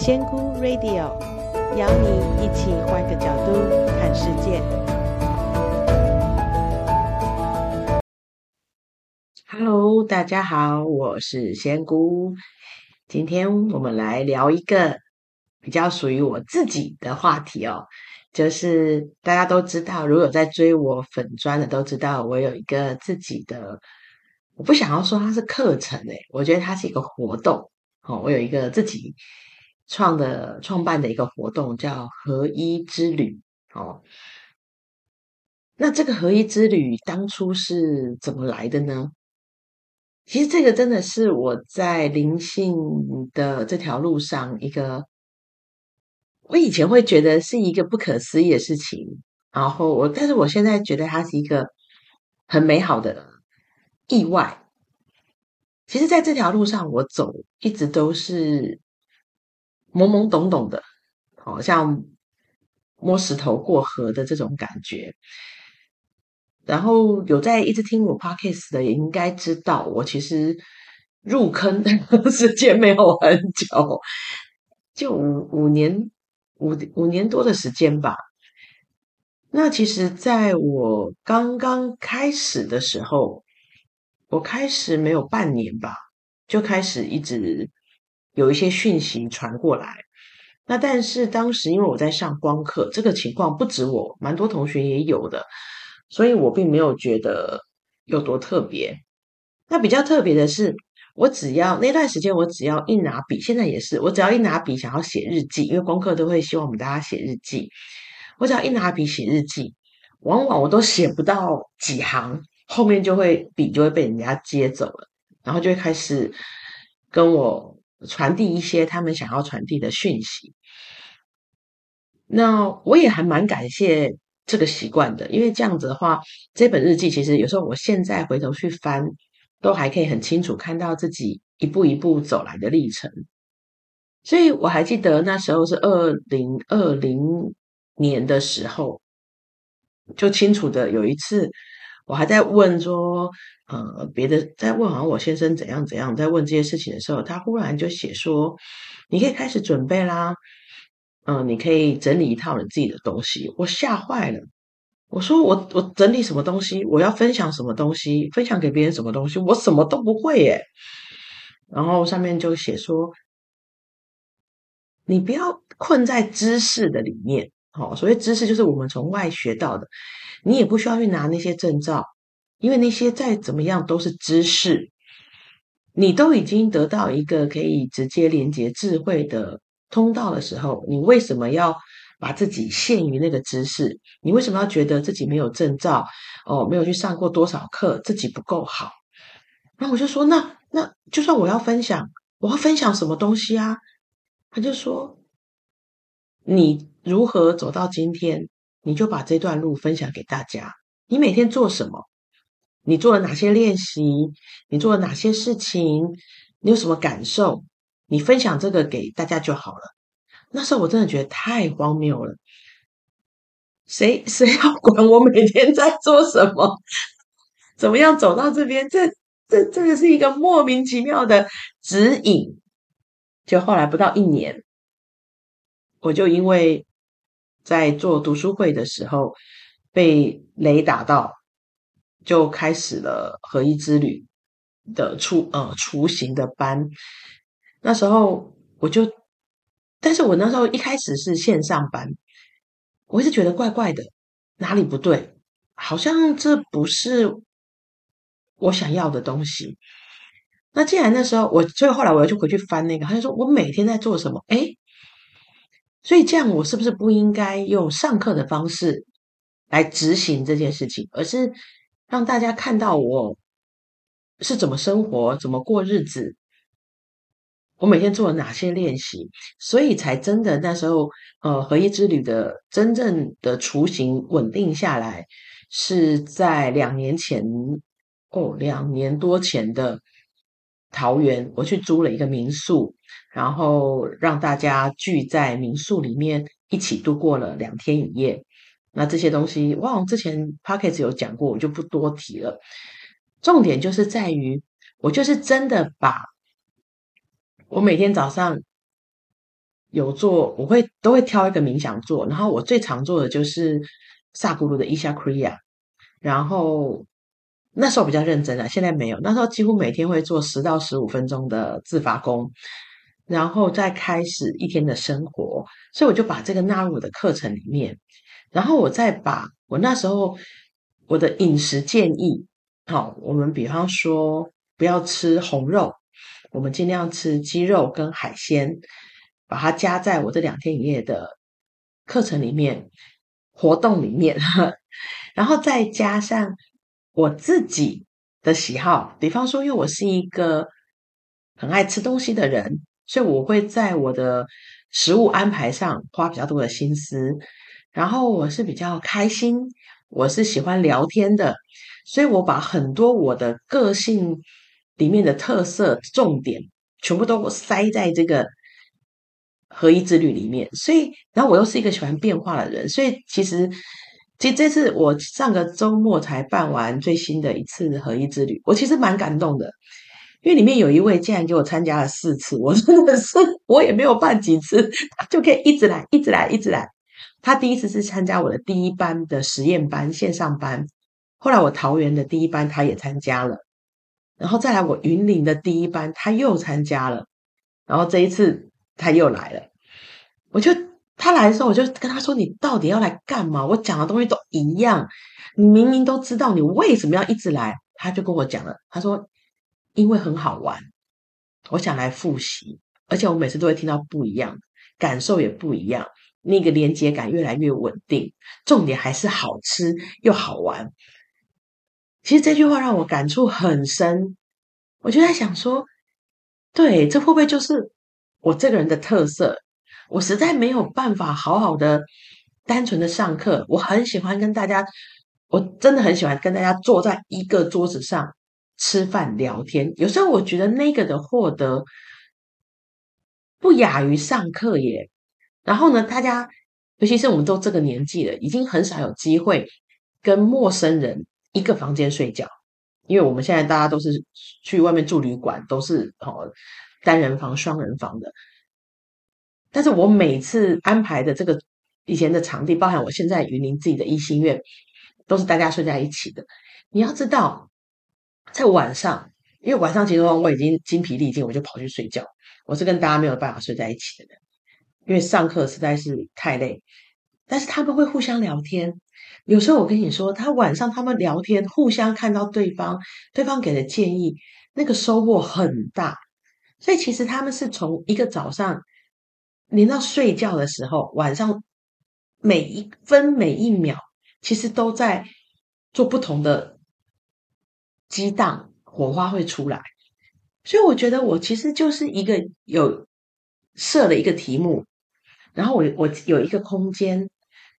仙姑 Radio 邀你一起换个角度看世界。Hello，大家好，我是仙姑。今天我们来聊一个比较属于我自己的话题哦，就是大家都知道，如果有在追我粉专的都知道，我有一个自己的，我不想要说它是课程诶，我觉得它是一个活动哦，我有一个自己。创的创办的一个活动叫合一之旅哦，那这个合一之旅当初是怎么来的呢？其实这个真的是我在灵性的这条路上一个，我以前会觉得是一个不可思议的事情，然后我，但是我现在觉得它是一个很美好的意外。其实，在这条路上，我走一直都是。懵懵懂懂的，好像摸石头过河的这种感觉。然后有在一直听我 podcast 的，也应该知道，我其实入坑的 时间没有很久，就五五年五五年多的时间吧。那其实在我刚刚开始的时候，我开始没有半年吧，就开始一直。有一些讯息传过来，那但是当时因为我在上光课，这个情况不止我，蛮多同学也有的，所以我并没有觉得有多特别。那比较特别的是，我只要那段时间，我只要一拿笔，现在也是，我只要一拿笔想要写日记，因为光课都会希望我们大家写日记，我只要一拿笔写日记，往往我都写不到几行，后面就会笔就会被人家接走了，然后就会开始跟我。传递一些他们想要传递的讯息，那我也还蛮感谢这个习惯的，因为这样子的话，这本日记其实有时候我现在回头去翻，都还可以很清楚看到自己一步一步走来的历程。所以我还记得那时候是二零二零年的时候，就清楚的有一次，我还在问说。呃，别的在问好像我先生怎样怎样，在问这些事情的时候，他忽然就写说：“你可以开始准备啦，嗯、你可以整理一套你自己的东西。”我吓坏了，我说：“我我整理什么东西？我要分享什么东西？分享给别人什么东西？我什么都不会耶。”然后上面就写说：“你不要困在知识的里面，好，所谓知识就是我们从外学到的，你也不需要去拿那些证照。”因为那些再怎么样都是知识，你都已经得到一个可以直接连接智慧的通道的时候，你为什么要把自己限于那个知识？你为什么要觉得自己没有证照？哦，没有去上过多少课，自己不够好？那我就说，那那就算我要分享，我要分享什么东西啊？他就说，你如何走到今天，你就把这段路分享给大家。你每天做什么？你做了哪些练习？你做了哪些事情？你有什么感受？你分享这个给大家就好了。那时候我真的觉得太荒谬了。谁 谁要管我每天在做什么？怎么样走到这边？这这这个是一个莫名其妙的指引。就后来不到一年，我就因为在做读书会的时候被雷打到。就开始了合一之旅的出呃雏形的班，那时候我就，但是我那时候一开始是线上班，我一直觉得怪怪的，哪里不对？好像这不是我想要的东西。那既然那时候我，所以后来我又就回去翻那个，他就说我每天在做什么？诶，所以这样我是不是不应该用上课的方式来执行这件事情，而是？让大家看到我是怎么生活、怎么过日子，我每天做了哪些练习，所以才真的那时候，呃，合一之旅的真正的雏形稳定下来，是在两年前，哦，两年多前的桃园，我去租了一个民宿，然后让大家聚在民宿里面一起度过了两天一夜。那这些东西，哇，之前 Podcast 有讲过，我就不多提了。重点就是在于，我就是真的把我每天早上有做，我会都会挑一个冥想做，然后我最常做的就是萨古鲁的伊夏克里亚，然后那时候比较认真啊，现在没有，那时候几乎每天会做十到十五分钟的自发功，然后再开始一天的生活，所以我就把这个纳入我的课程里面，然后我再把我那时候我的饮食建议，好，我们比方说不要吃红肉，我们尽量吃鸡肉跟海鲜。把它加在我这两天一夜的课程里面，活动里面，然后再加上我自己的喜好，比方说，因为我是一个很爱吃东西的人，所以我会在我的食物安排上花比较多的心思。然后我是比较开心，我是喜欢聊天的，所以我把很多我的个性里面的特色重点全部都塞在这个。合一之旅里面，所以，然后我又是一个喜欢变化的人，所以其实，其实这次我上个周末才办完最新的一次合一之旅，我其实蛮感动的，因为里面有一位竟然给我参加了四次，我真的是我也没有办几次，他就可以一直来，一直来，一直来。他第一次是参加我的第一班的实验班线上班，后来我桃园的第一班他也参加了，然后再来我云林的第一班他又参加了，然后这一次。他又来了，我就他来的时候，我就跟他说：“你到底要来干嘛？我讲的东西都一样，你明明都知道，你为什么要一直来？”他就跟我讲了，他说：“因为很好玩，我想来复习，而且我每次都会听到不一样，感受也不一样，那个连接感越来越稳定，重点还是好吃又好玩。”其实这句话让我感触很深，我就在想说，对，这会不会就是？我这个人的特色，我实在没有办法好好的、单纯的上课。我很喜欢跟大家，我真的很喜欢跟大家坐在一个桌子上吃饭聊天。有时候我觉得那个的获得不亚于上课耶。然后呢，大家尤其是我们都这个年纪了，已经很少有机会跟陌生人一个房间睡觉，因为我们现在大家都是去外面住旅馆，都是哦。单人房、双人房的，但是我每次安排的这个以前的场地，包含我现在云林自己的一心院，都是大家睡在一起的。你要知道，在晚上，因为晚上其实我已经精疲力尽，我就跑去睡觉。我是跟大家没有办法睡在一起的人，因为上课实在是太累。但是他们会互相聊天，有时候我跟你说，他晚上他们聊天，互相看到对方，对方给的建议，那个收获很大。所以其实他们是从一个早上连到睡觉的时候，晚上每一分每一秒，其实都在做不同的激荡，火花会出来。所以我觉得我其实就是一个有设了一个题目，然后我我有一个空间，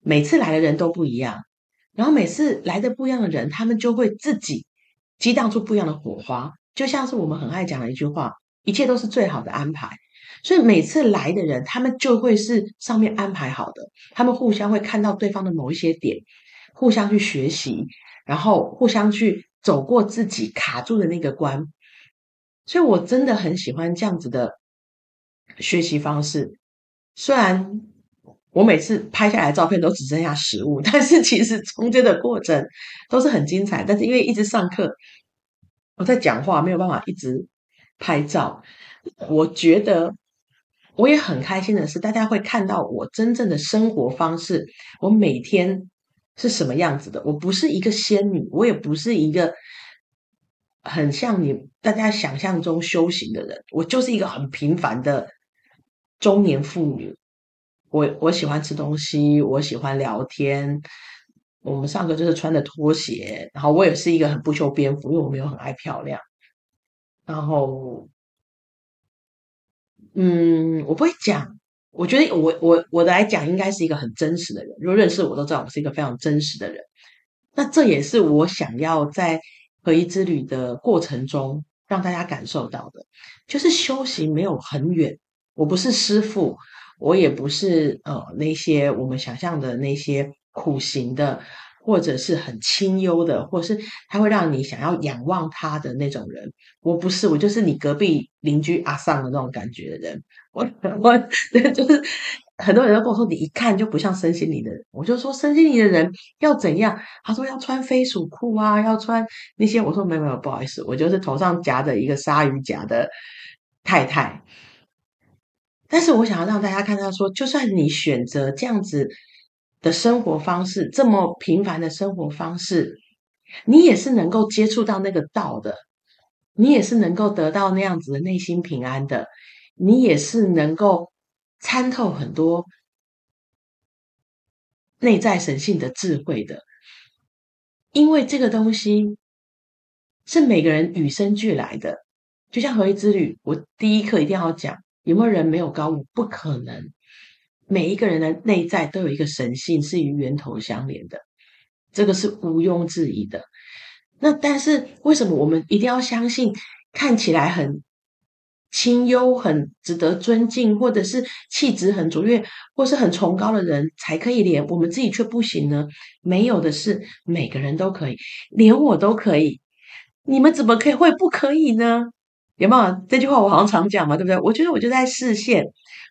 每次来的人都不一样，然后每次来的不一样的人，他们就会自己激荡出不一样的火花，就像是我们很爱讲的一句话。一切都是最好的安排，所以每次来的人，他们就会是上面安排好的。他们互相会看到对方的某一些点，互相去学习，然后互相去走过自己卡住的那个关。所以我真的很喜欢这样子的学习方式。虽然我每次拍下来的照片都只剩下食物，但是其实中间的过程都是很精彩。但是因为一直上课，我在讲话，没有办法一直。拍照，我觉得我也很开心的是，大家会看到我真正的生活方式。我每天是什么样子的？我不是一个仙女，我也不是一个很像你大家想象中修行的人。我就是一个很平凡的中年妇女。我我喜欢吃东西，我喜欢聊天。我们上课就是穿着拖鞋，然后我也是一个很不修边幅，因为我没有很爱漂亮。然后，嗯，我不会讲。我觉得我我我来讲应该是一个很真实的人。如果认识我都知道我是一个非常真实的人。那这也是我想要在合一之旅的过程中让大家感受到的，就是修行没有很远。我不是师父，我也不是呃那些我们想象的那些苦行的，或者是很清幽的，或是他会让你想要仰望他的那种人。我不是，我就是你隔壁邻居阿桑的那种感觉的人。我我 就是很多人都跟我说，你一看就不像身心灵的人。我就说身心灵的人要怎样？他说要穿飞鼠裤啊，要穿那些。我说没有没有，不好意思，我就是头上夹着一个鲨鱼夹的太太。但是我想要让大家看到说，就算你选择这样子的生活方式，这么平凡的生活方式，你也是能够接触到那个道的，你也是能够得到那样子的内心平安的，你也是能够参透很多内在神性的智慧的，因为这个东西是每个人与生俱来的，就像合一之旅，我第一课一定要讲。有没有人没有高我？不可能。每一个人的内在都有一个神性，是与源头相连的，这个是毋庸置疑的。那但是为什么我们一定要相信看起来很清幽、很值得尊敬，或者是气质很卓越，或是很崇高的人才可以连，我们自己却不行呢？没有的是，每个人都可以，连我都可以。你们怎么可以会不可以呢？有没有这句话？我好像常讲嘛，对不对？我觉得我就在视线，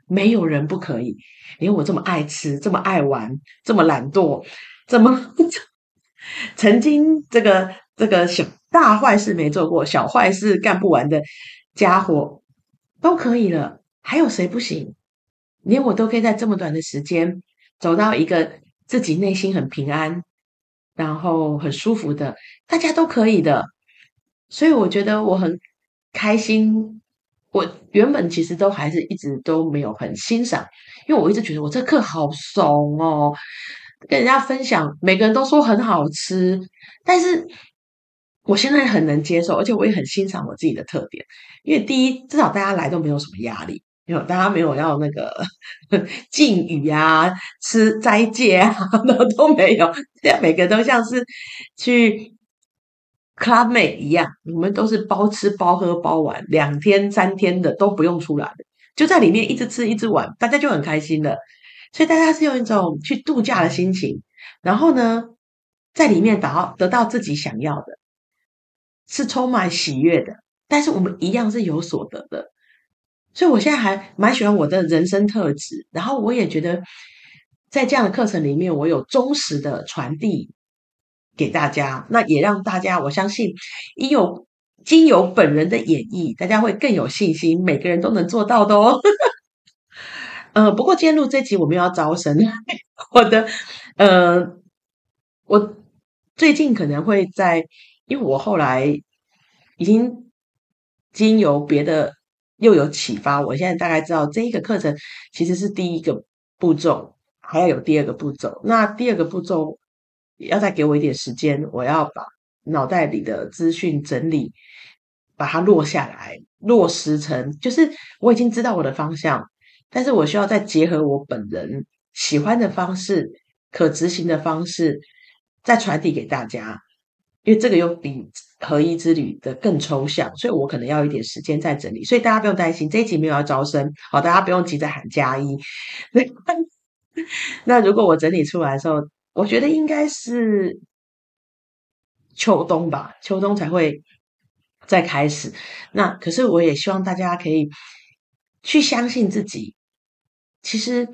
没有人不可以。连我这么爱吃、这么爱玩、这么懒惰、这么 曾经这个这个小大坏事没做过、小坏事干不完的家伙，都可以了。还有谁不行？连我都可以在这么短的时间走到一个自己内心很平安、然后很舒服的，大家都可以的。所以我觉得我很。开心，我原本其实都还是一直都没有很欣赏，因为我一直觉得我这课好怂哦，跟人家分享，每个人都说很好吃，但是我现在很能接受，而且我也很欣赏我自己的特点，因为第一，至少大家来都没有什么压力，没有大家没有要那个 禁语啊、吃斋戒啊，都都没有，这样每个都像是去。Clubmate 一样，你们都是包吃包喝包玩，两天三天的都不用出来的，就在里面一直吃一直玩，大家就很开心了。所以大家是用一种去度假的心情，然后呢，在里面得到得到自己想要的，是充满喜悦的。但是我们一样是有所得的，所以我现在还蛮喜欢我的人生特质，然后我也觉得在这样的课程里面，我有忠实的传递。给大家，那也让大家，我相信，因有经由本人的演绎，大家会更有信心，每个人都能做到的哦。呃，不过今天录这集我们要招生，我的呃，我最近可能会在，因为我后来已经经由别的又有启发，我现在大概知道这一个课程其实是第一个步骤，还要有第二个步骤。那第二个步骤。要再给我一点时间，我要把脑袋里的资讯整理，把它落下来，落实成，就是我已经知道我的方向，但是我需要再结合我本人喜欢的方式、可执行的方式，再传递给大家。因为这个又比合一之旅的更抽象，所以我可能要一点时间再整理。所以大家不用担心，这一集没有要招生，好，大家不用急着喊加一。那如果我整理出来的时候，我觉得应该是秋冬吧，秋冬才会再开始。那可是我也希望大家可以去相信自己。其实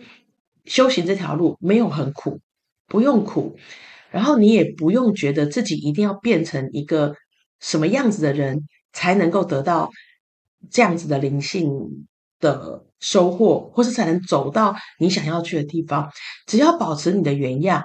修行这条路没有很苦，不用苦。然后你也不用觉得自己一定要变成一个什么样子的人才能够得到这样子的灵性的收获，或是才能走到你想要去的地方。只要保持你的原样。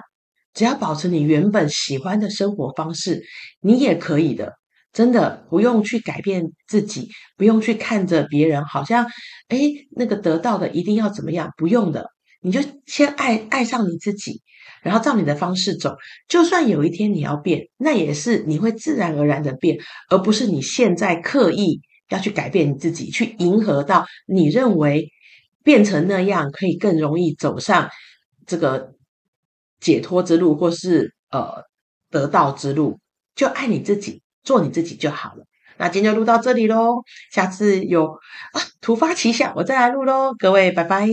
只要保持你原本喜欢的生活方式，你也可以的。真的不用去改变自己，不用去看着别人，好像诶那个得到的一定要怎么样？不用的，你就先爱爱上你自己，然后照你的方式走。就算有一天你要变，那也是你会自然而然的变，而不是你现在刻意要去改变你自己，去迎合到你认为变成那样可以更容易走上这个。解脱之路，或是呃得道之路，就爱你自己，做你自己就好了。那今天就录到这里喽，下次有啊突发奇想，我再来录喽。各位，拜拜。